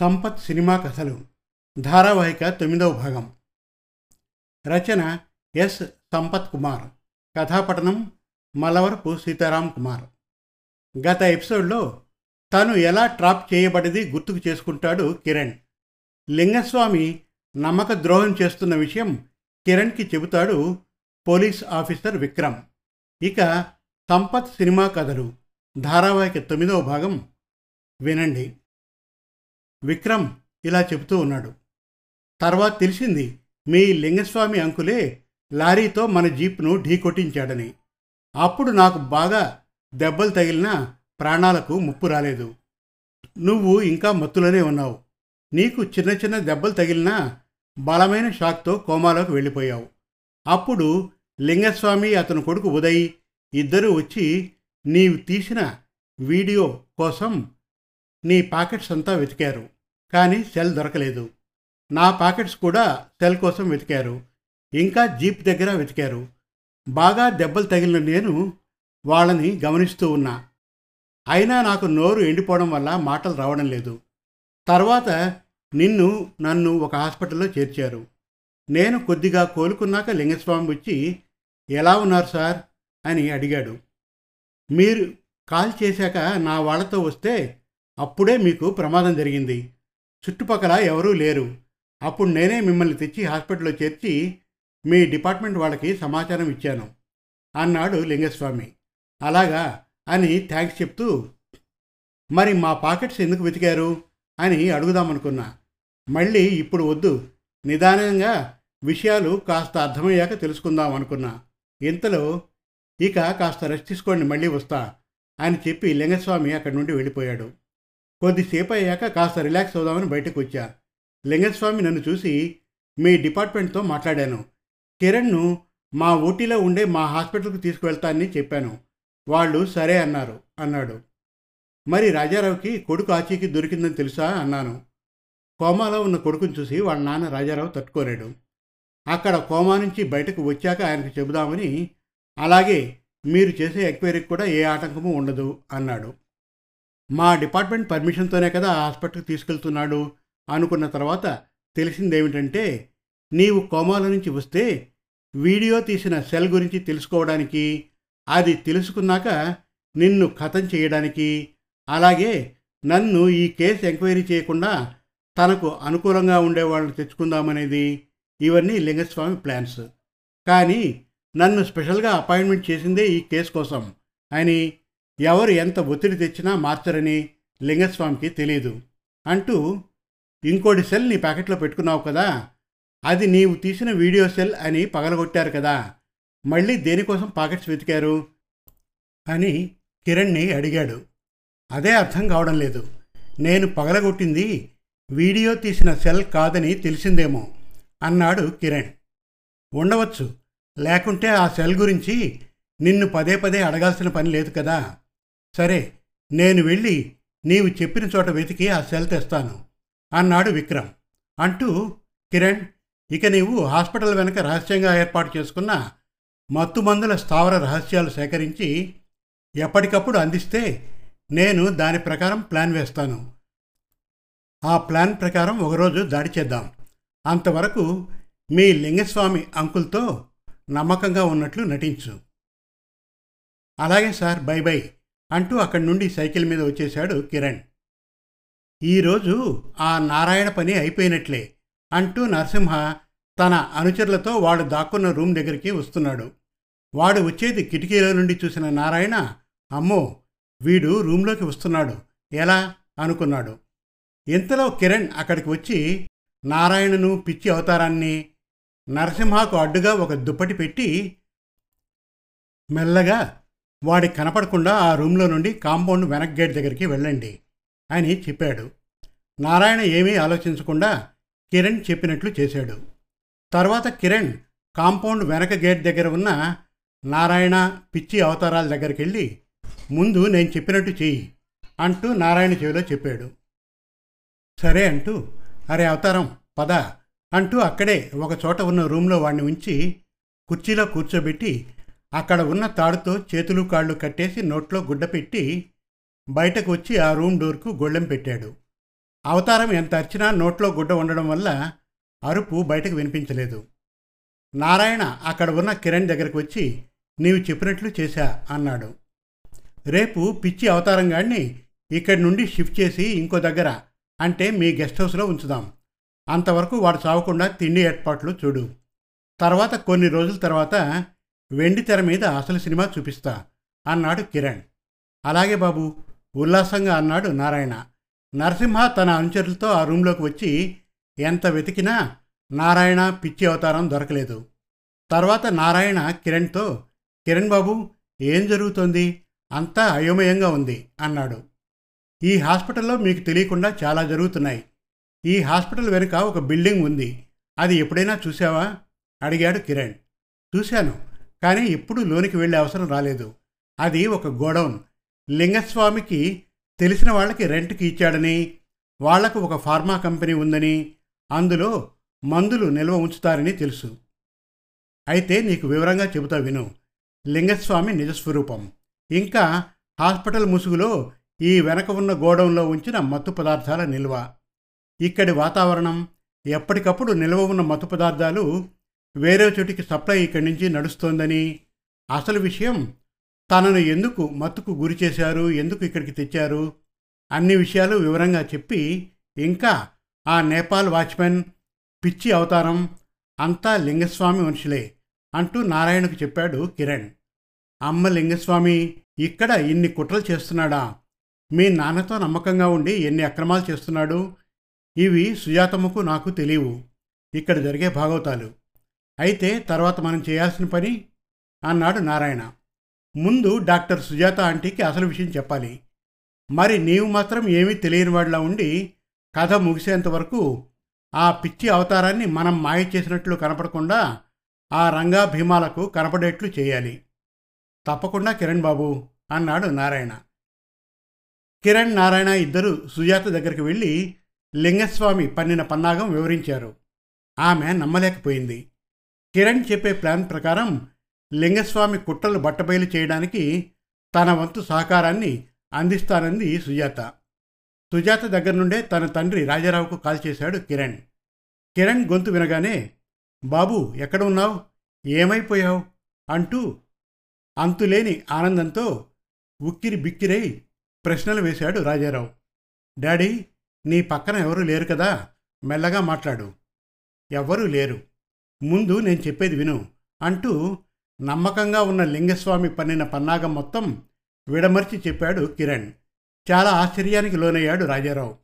Sampath cinema కథలు. ధారావాహిక తొమ్మిదవ భాగం. రచన ఎస్. సంపత్ కుమార్. కథాపఠనం మలవరపు సీతారాం కుమార్. గత ఎపిసోడ్లో తను ఎలా ట్రాప్ చేయబడింది గుర్తుకు చేసుకుంటాడు కిరణ్. లింగస్వామి నమ్మక ద్రోహం చేస్తున్న విషయం కిరణ్కి చెబుతాడు పోలీస్ ఆఫీసర్ విక్రమ్. ఇక సంపత్ సినిమా కథలు. ధారావాహిక తొమ్మిదవ భాగం వినండి. విక్రమ్ ఇలా చెబుతూ ఉన్నాడు. తర్వాత తెలిసింది మీ లింగస్వామి అంకులే లారీతో మన జీప్ను ఢీకొట్టించాడని. అప్పుడు నాకు బాగా దెబ్బలు తగిలినా ప్రాణాలకు ముప్పు రాలేదు. నువ్వు ఇంకా మత్తులోనే ఉన్నావు. నీకు చిన్న చిన్న దెబ్బలు తగిలినా బలమైన షాక్తో కోమాలోకి వెళ్ళిపోయావు. అప్పుడు లింగస్వామి అతని కొడుకు ఉదయ్ ఇద్దరూ వచ్చి నీవు తీసిన వీడియో కోసం నీ పాకెట్స్ అంతా వెతికారు. కానీ సెల్ దొరకలేదు. నా పాకెట్స్ కూడా సెల్ కోసం వెతికారు. ఇంకా జీప్ దగ్గర వెతికారు. బాగా దెబ్బలు తగిలిన నేను వాళ్ళని గమనిస్తూ ఉన్నా. అయినా నాకు నోరు ఎండిపోవడం వల్ల మాటలు రావడం లేదు. తర్వాత నిన్ను నన్ను ఒక హాస్పిటల్లో చేర్చారు. నేను కొద్దిగా కోలుకున్నాక లింగస్వామి వచ్చి ఎలా ఉన్నారు సార్? అని అడిగాడు. మీరు కాల్ చేశాక నా వాళ్ళతో వస్తే అప్పుడే మీకు ప్రమాదం జరిగింది. చుట్టుపక్కల ఎవరూ లేరు. అప్పుడు నేనే మిమ్మల్ని తెచ్చి హాస్పిటల్లో చేర్చి మీ డిపార్ట్మెంట్ వాళ్ళకి సమాచారం ఇచ్చాను. అన్నాడు లింగస్వామి. అలాగా? అని థ్యాంక్స్ చెప్తూ మరి మా పాకెట్స్ ఎందుకు వెతికారు? అని అడుగుదామనుకున్నా. మళ్ళీ ఇప్పుడు వద్దు. నిదానంగా విషయాలు కాస్త అర్థమయ్యాక తెలుసుకుందాం అనుకున్నా. ఇంతలో ఇక కాస్త రెస్ట్ తీసుకోండి మళ్ళీ వస్తా అని చెప్పి లింగస్వామి అక్కడి నుండి వెళ్ళిపోయాడు. కొద్దిసేపు అయ్యాక కాస్త రిలాక్స్ అవుదామని బయటకు వచ్చా లింగస్వామి నన్ను చూసి మీ డిపార్ట్మెంట్తో మాట్లాడాను. కిరణ్ను మా ఊటీలో ఉండే మా హాస్పిటల్కి తీసుకువెళ్తానని చెప్పాను. వాళ్ళు సరే అన్నారు అన్నాడు. మరి రాజారావుకి కొడుకు ఆచీకి దొరికిందని తెలుసా? అన్నాను. కోమాలో ఉన్న కొడుకుని చూసి వాళ్ళ నాన్న రాజారావు తట్టుకోలేడు. అక్కడ కోమా నుంచి బయటకు వచ్చాక ఆయనకు చెబుదామని అలాగే మీరు చేసే ఎంక్వైరీకి కూడా ఏ ఆటంకము ఉండదు అన్నాడు. మా డిపార్ట్మెంట్ పర్మిషన్తోనే కదా హాస్పిటల్కి తీసుకెళ్తున్నాడు. అనుకున్న తర్వాత తెలిసిందేమిటంటే నీవు కోమాల నుంచి వస్తే వీడియో తీసిన సెల్ గురించి తెలుసుకోవడానికి అది తెలుసుకున్నాక నిన్ను ఖతం చేయడానికి అలాగే నన్ను ఈ కేసు ఎంక్వైరీ చేయకుండా తనకు అనుకూలంగా ఉండేవాళ్ళని తెచ్చుకుందామనేది ఇవన్నీ లింగస్వామి ప్లాన్స్. కానీ నన్ను స్పెషల్గా అపాయింట్మెంట్ చేసిందే ఈ కేసు కోసం. అని ఎవరు ఎంత ఒత్తిడి తెచ్చినా మార్చరని లింగస్వామికి తెలియదు అంటూ ఇంకోటి సెల్ నీ ప్యాకెట్లో పెట్టుకున్నావు కదా అది నీవు తీసిన వీడియో సెల్ అని పగలగొట్టారు కదా మళ్ళీ దేనికోసం పాకెట్స్ వెతికారు? అని కిరణ్ని అడిగాడు. అదే అర్థం కావడం లేదు. నేను పగలగొట్టింది వీడియో తీసిన సెల్ కాదని తెలిసిందేమో అన్నాడు కిరణ్. ఉండవచ్చు. లేకుంటే ఆ సెల్ గురించి నిన్ను పదే పదే అడగాల్సిన పని లేదు కదా. సరే నేను వెళ్ళి నీవు చెప్పిన చోట వెతికి ఆ సెల్ తెస్తాను అన్నాడు విక్రమ్. అంటూ కిరణ్ ఇక నీవు హాస్పిటల్ వెనక రహస్యంగా ఏర్పాటు చేసుకున్న మత్తుమందుల స్థావర రహస్యాలు సేకరించి ఎప్పటికప్పుడు అందిస్తే నేను దాని ప్రకారం ప్లాన్ వేస్తాను. ఆ ప్లాన్ ప్రకారం ఒకరోజు దాడి చేద్దాం. అంతవరకు మీ లింగస్వామి అంకుల్తో నమ్మకంగా ఉన్నట్లు నటించు. అలాగే సార్ బై బై. అంటూ అక్కడి నుండి సైకిల్ మీద వచ్చేశాడు కిరణ్. ఈరోజు ఆ నారాయణ పని అయిపోయినట్లే అంటూ నరసింహ తన అనుచరులతో వాడు దాక్కున్న రూమ్ దగ్గరికి వస్తున్నాడు. వాడు వచ్చేది కిటికీలో నుండి చూసిన నారాయణ అమ్మో వీడు రూమ్లోకి వస్తున్నాడు. ఎలా? అనుకున్నాడు. ఇంతలో కిరణ్ అక్కడికి వచ్చి నారాయణను పిచ్చి అవతారాన్ని నరసింహకు అడ్డుగా ఒక దుప్పటి పెట్టి మెల్లగా వాడికి కనపడకుండా ఆ రూమ్లో నుండి కాంపౌండ్ వెనక్ గేట్ దగ్గరికి వెళ్ళండి అని చెప్పాడు. నారాయణ ఏమీ ఆలోచించకుండా కిరణ్ చెప్పినట్లు చేశాడు. తర్వాత కిరణ్ కాంపౌండ్ వెనక గేట్ దగ్గర ఉన్న నారాయణ పిచ్చి అవతారాల దగ్గరికి వెళ్ళి ముందు నేను చెప్పినట్టు చెయ్యి అంటూ నారాయణ చెవిలో చెప్పాడు. సరే అంటూ అరే అవతారం పద అంటూ అక్కడే ఒక చోట ఉన్న రూమ్లో వాడిని ఉంచి కుర్చీలో కూర్చోబెట్టి అక్కడ ఉన్న తాడుతో చేతులు కాళ్ళు కట్టేసి నోట్లో గుడ్డ పెట్టి బయటకు వచ్చి ఆ రూమ్ డోర్కు గొళ్ళెం పెట్టాడు. అవతారం ఎంత అరిచినా నోట్లో గుడ్డ ఉండడం వల్ల అరుపు బయటకు వినిపించలేదు. నారాయణ అక్కడ ఉన్న కిరణ్ దగ్గరకు వచ్చి నీవు చెప్పినట్లు చేశా అన్నాడు. రేపు పిచ్చి అవతారం గాడిని ఇక్కడి నుండి షిఫ్ట్ చేసి ఇంకో దగ్గర అంటే మీ గెస్ట్ హౌస్లో ఉంచుదాం. అంతవరకు వాడు చావకుండా తిండి ఏర్పాట్లు చూడు. తర్వాత కొన్ని రోజుల తర్వాత వెండి తెర మీద అసలు సినిమా చూపిస్తా అన్నాడు కిరణ్. అలాగే బాబు ఉల్లాసంగా అన్నాడు నారాయణ. నరసింహ తన అనుచరులతో ఆ రూంలోకి వచ్చి ఎంత వెతికినా నారాయణ పిచ్చి అవతారం దొరకలేదు. తర్వాత నారాయణ కిరణ్తో కిరణ్ బాబు ఏం జరుగుతోంది? అంతా అయోమయంగా ఉంది అన్నాడు. ఈ హాస్పిటల్లో మీకు తెలియకుండా చాలా జరుగుతున్నాయి. ఈ హాస్పిటల్ వెనుక ఒక బిల్డింగ్ ఉంది. అది ఎప్పుడైనా చూసావా అడిగాడు కిరణ్. చూశాను. కానీ ఎప్పుడు లోనికి వెళ్ళే అవసరం రాలేదు. అది ఒక గోడౌన్ లింగస్వామికి తెలిసిన వాళ్ళకి రెంట్కి ఇచ్చాడని వాళ్ళకు ఒక ఫార్మా కంపెనీ ఉందని అందులో మందులు నిల్వ ఉంచుతారని తెలుసు. అయితే నీకు వివరంగా చెబుతా విను. లింగస్వామి నిజస్వరూపం. ఇంకా హాస్పిటల్ ముసుగులో ఈ వెనక ఉన్న గోడౌన్లో ఉంచిన మత్తు పదార్థాల నిల్వ. ఇక్కడి వాతావరణం ఎప్పటికప్పుడు నిల్వ ఉన్న మత్తు పదార్థాలు వేరే చోటికి సప్లై ఇక్కడి నుంచి నడుస్తోందని. అసలు విషయం తనను ఎందుకు మత్తుకు గురి చేశారు ఎందుకు ఇక్కడికి తెచ్చారు? అన్ని విషయాలు వివరంగా చెప్పి ఇంకా ఆ నేపాల్ వాచ్మెన్ పిచ్చి అవతారం అంతా లింగస్వామి మనుషులే అంటూ నారాయణకు చెప్పాడు కిరణ్. అమ్మ లింగస్వామి ఇక్కడ ఇన్ని కుట్రలు చేస్తున్నాడా? మీ నాన్నతో నమ్మకంగా ఉండి ఎన్ని అక్రమాలు చేస్తున్నాడు? ఇవి సుజాతమ్మకు నాకు తెలియవు. ఇక్కడ జరిగే భాగవతాలు. అయితే తర్వాత మనం చేయాల్సిన పని? అన్నాడు నారాయణ. ముందు డాక్టర్ సుజాత ఆంటీకి అసలు విషయం చెప్పాలి. మరి నీవు మాత్రం ఏమీ తెలియని వాడిలా ఉండి కథ ముగిసేంత వరకు ఆ పిచ్చి అవతారాన్ని మనం మాయ చేసినట్లు కనపడకుండా ఆ రంగా భీమాలకు కనపడేట్లు చేయాలి. తప్పకుండా కిరణ్ బాబు అన్నాడు నారాయణ. కిరణ్ నారాయణ ఇద్దరు సుజాత దగ్గరికి వెళ్ళి లింగస్వామి పన్నిన పన్నాగం వివరించారు. ఆమె నమ్మలేకపోయింది. కిరణ్ చెప్పే ప్లాన్ ప్రకారం లింగస్వామి కుట్రలు బట్టబయలు చేయడానికి తన వంతు సహకారాన్ని అందిస్తానంది సుజాత. సుజాత దగ్గర నుండే తన తండ్రి రాజారావుకు కాల్ చేశాడు కిరణ్. కిరణ్ గొంతు వినగానే బాబు ఎక్కడ ఉన్నావు ఏమైపోయావు? అంటూ అంతులేని ఆనందంతో ఉక్కిరి బిక్కిరై ప్రశ్నలు వేశాడు రాజారావు. డాడీ నీ పక్కన ఎవరూ లేరు కదా? మెల్లగా మాట్లాడు. ఎవ్వరూ లేరు. ముందు నేను చెప్పేది విను అంటూ నమ్మకంగా ఉన్న లింగస్వామి పన్నిన పన్నాగం మొత్తం విడమర్చి చెప్పాడు కిరణ్. చాలా ఆశ్చర్యానికి లోనయ్యాడు రాజారావు.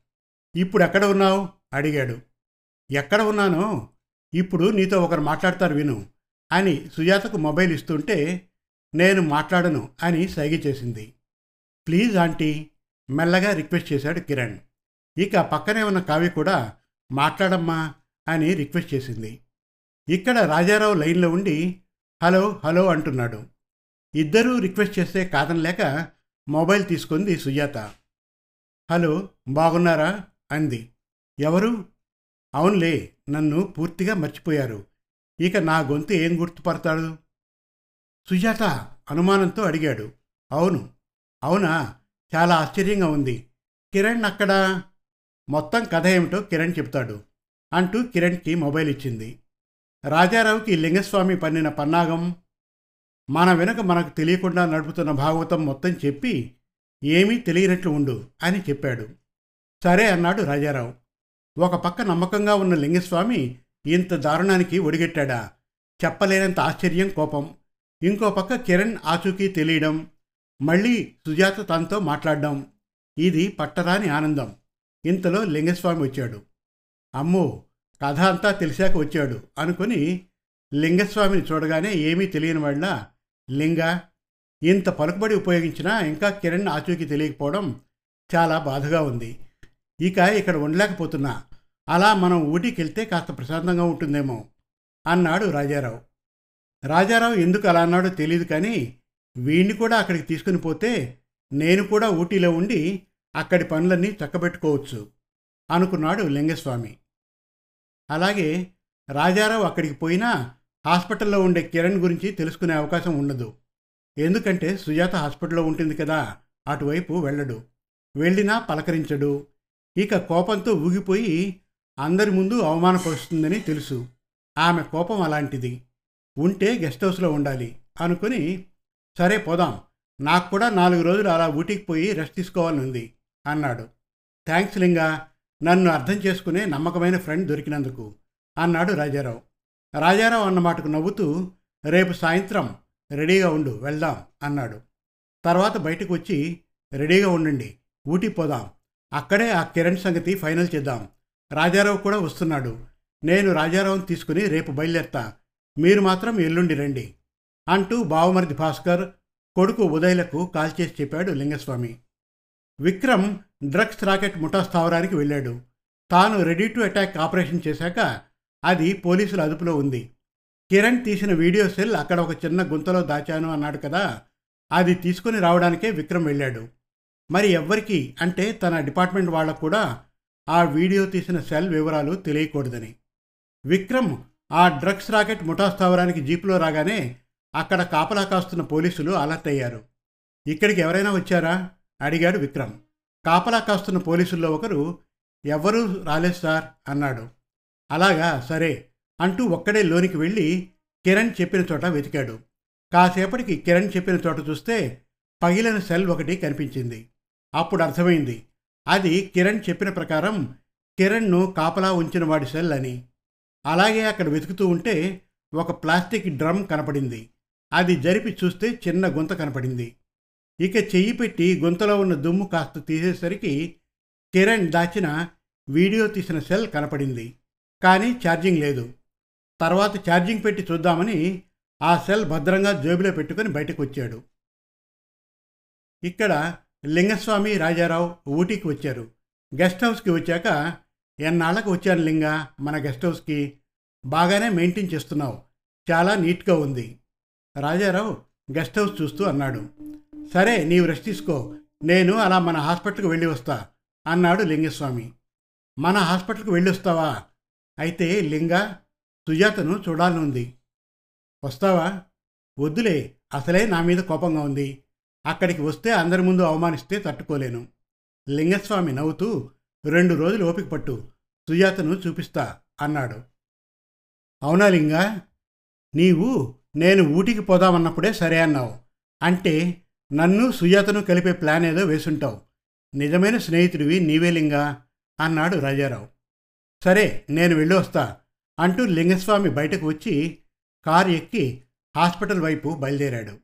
ఇప్పుడు ఎక్కడ ఉన్నావు? అడిగాడు. ఎక్కడ ఉన్నానో? ఇప్పుడు నీతో ఒకరు మాట్లాడతారు విను అని సుజాతకు మొబైల్ ఇస్తుంటే నేను మాట్లాడను అని సైగ చేసింది. ప్లీజ్ ఆంటీ మెల్లగా రిక్వెస్ట్ చేశాడు కిరణ్. ఇక పక్కనే ఉన్న కావ్య కూడా మాట్లాడమ్మా అని రిక్వెస్ట్ చేసింది. ఇక్కడ రాజారావు లైన్లో ఉండి హలో హలో అంటున్నాడు. ఇద్దరూ రిక్వెస్ట్ చేస్తే కాదనలేక మొబైల్ తీసుకుంది సుజాత. హలో బాగున్నారా? అంది. ఎవరు? అవునులే నన్ను పూర్తిగా మర్చిపోయారు. ఇక నా గొంతు ఏం గుర్తుపడతాడు? సుజాత అనుమానంతో అడిగాడు. అవును అవునా? చాలా ఆశ్చర్యంగా ఉంది. కిరణ్ అక్కడ? మొత్తం కథ ఏమిటో కిరణ్ చెప్తాడు అంటూ కిరణ్కి మొబైల్ ఇచ్చింది. రాజారావుకి లింగస్వామి పన్నిన పన్నాగం మన వెనుక మనకు తెలియకుండా నడుపుతున్న భాగవతం మొత్తం చెప్పి ఏమీ తెలియనట్లు ఉండు అని చెప్పాడు. సరే అన్నాడు రాజారావు. ఒక పక్క నమ్మకంగా ఉన్న లింగస్వామి ఇంత దారుణానికి ఒడిగెట్టాడా? చెప్పలేనంత ఆశ్చర్యం కోపం. ఇంకో పక్క కిరణ్ ఆచూకీ తెలియడం మళ్ళీ సుజాత తనతో మాట్లాడడం ఇది పట్టరాని ఆనందం. ఇంతలో లింగస్వామి వచ్చాడు. అమ్మో కథ అంతా తెలిసాక వచ్చాడు అనుకుని లింగస్వామిని చూడగానే ఏమీ తెలియని వాళ్ళ లింగ ఇంత పలుకుబడి ఉపయోగించినా ఇంకా కిరణ్ ఆచూకీ తెలియకపోవడం చాలా బాధగా ఉంది. ఇక ఇక్కడ ఉండలేకపోతున్నా. అలా మనం ఊటీకి వెళ్తే కాస్త ప్రశాంతంగా ఉంటుందేమో అన్నాడు రాజారావు. రాజారావు ఎందుకు అలా అన్నాడో తెలియదు కానీ వీణ్ణి కూడా అక్కడికి తీసుకుని పోతే నేను కూడా ఊటీలో ఉండి అక్కడి పనులన్నీ చక్కబెట్టుకోవచ్చు అనుకున్నాడు లింగస్వామి. అలాగే రాజారావు అక్కడికి పోయినా హాస్పిటల్లో ఉండే కిరణ్ గురించి తెలుసుకునే అవకాశం ఉండదు. ఎందుకంటే సుజాత హాస్పిటల్లో ఉంటుంది కదా అటువైపు వెళ్ళడు. వెళ్ళినా పలకరించడు. ఇక కోపంతో ఊగిపోయి అందరి ముందు అవమానపరుస్తుందని తెలుసు. ఆమె కోపం అలాంటిది. ఉంటే గెస్ట్ హౌస్లో ఉండాలి అనుకుని సరే పోదాం నాకు కూడా నాలుగు రోజులు అలా ఊటీకి పోయి రెస్ట్ తీసుకోవాలని ఉంది అన్నాడు. థ్యాంక్స్ లింగా. నన్ను అర్థం చేసుకునే నమ్మకమైన ఫ్రెండ్ దొరికినందుకు అన్నాడు రాజారావు. రాజారావు అన్న మాటకు నవ్వుతూ రేపు సాయంత్రం రెడీగా ఉండు వెళ్దాం అన్నాడు. తర్వాత బయటకు వచ్చి రెడీగా ఉండండి ఊటీ పోదాం అక్కడే ఆ కిరణ్ సంగతి ఫైనల్ చేద్దాం రాజారావు కూడా వస్తున్నాడు నేను రాజారావుని తీసుకుని రేపు బయలుదేరతా మీరు మాత్రం ఎల్లుండి రండి అంటూ బావమరిది భాస్కర్ కొడుకు ఉదయలకు కాల్ చేసి చెప్పాడు లింగస్వామి. విక్రమ్ డ్రగ్స్ రాకెట్ ముఠా స్థావరానికి వెళ్ళాడు. తాను రెడీ టు అటాక్ ఆపరేషన్ చేశాక అది పోలీసుల అదుపులో ఉంది. కిరణ్ తీసిన వీడియో సెల్ అక్కడ ఒక చిన్న గుంతలో దాచాను అన్నాడు కదా అది తీసుకుని రావడానికే విక్రమ్ వెళ్ళాడు. మరి ఎవ్వరికి అంటే తన డిపార్ట్మెంట్ వాళ్ళకు కూడా ఆ వీడియో తీసిన సెల్ వివరాలు తెలియకూడదని. విక్రమ్ ఆ డ్రగ్స్ రాకెట్ ముఠా స్థావరానికి జీపులో రాగానే అక్కడ కాపలా కాస్తున్న పోలీసులు అలర్ట్ అయ్యారు. ఇక్కడికి ఎవరైనా వచ్చారా? అడిగాడు విక్రమ్. కాపలా కాస్తున్న పోలీసుల్లో ఒకరు ఎవ్వరూ రాలేదు సార్ అన్నాడు. అలాగా సరే అంటూ ఒక్కడే లోనికి వెళ్ళి కిరణ్ చెప్పిన చోట వెతికాడు. కాసేపటికి కిరణ్ చెప్పిన చోట చూస్తే పగిలిన సెల్ ఒకటి కనిపించింది. అప్పుడు అర్థమైంది. అది కిరణ్ చెప్పిన ప్రకారం కిరణ్ను కాపలా ఉంచిన వాడి సెల్ అని. అలాగే అక్కడ వెతుకుతూ ఉంటే ఒక ప్లాస్టిక్ డ్రమ్ కనపడింది. అది జరిపి చూస్తే చిన్న గుంత కనపడింది. ఇక చెయ్యి పెట్టి గుంతలో ఉన్న దుమ్ము కాస్త తీసేసరికి కిరణ్ దాచిన వీడియో తీసిన సెల్ కనపడింది. కానీ ఛార్జింగ్ లేదు. తర్వాత ఛార్జింగ్ పెట్టి చూద్దామని ఆ సెల్ భద్రంగా జేబులో పెట్టుకొని బయటకు వచ్చాడు ఇక్కడ లింగస్వామి రాజారావు ఊటీకి వచ్చారు. గెస్ట్ హౌస్కి వచ్చాక ఎన్నాళ్ళకు వచ్చాను లింగ? మన గెస్ట్ హౌస్కి బాగానే మెయింటైన్ చేస్తున్నావు. చాలా నీట్గా ఉంది. రాజారావు గెస్ట్ హౌస్ చూస్తూ అన్నాడు. సరే నీవు రెస్ట్ తీసుకో. నేను అలా మన హాస్పిటల్కి వెళ్ళి వస్తా అన్నాడు లింగస్వామి. మన హాస్పిటల్కి వెళ్ళి వస్తావా? అయితే లింగ సుజాతను చూడాలనుంది వస్తావా? వద్దులే అసలే నా మీద కోపంగా ఉంది. అక్కడికి వస్తే అందరి ముందు అవమానిస్తే తట్టుకోలేను. లింగస్వామి నవ్వుతూ రెండు రోజులు ఓపిక పట్టు సుజాతను చూపిస్తా అన్నాడు. అవునా లింగ? నీవు నేను ఊటికి పోదామన్నప్పుడే సరే అన్నావు. అంటే నన్ను సుజాతను కలిపే ప్లాన్ ఏదో వేసుంటావు. నిజమైన స్నేహితుడివి నీవేలింగా అన్నాడు రాజారావు. సరే నేను వెళ్ళి వస్తా అంటూ లింగస్వామి బయటకు వచ్చి కారు ఎక్కి హాస్పిటల్ వైపు బయలుదేరాడు.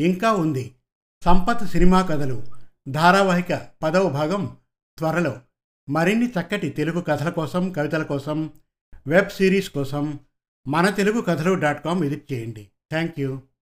ఇంకా ఉంది. సంపత్ సినిమా కథలు ధారావాహిక పదవ భాగం త్వరలో. మరిన్ని చక్కటి తెలుగు కథల కోసం కవితల కోసం వెబ్ సిరీస్ కోసం మన తెలుగు కథలు డాట్ కామ్ విజిట్ చేయండి. Thank you.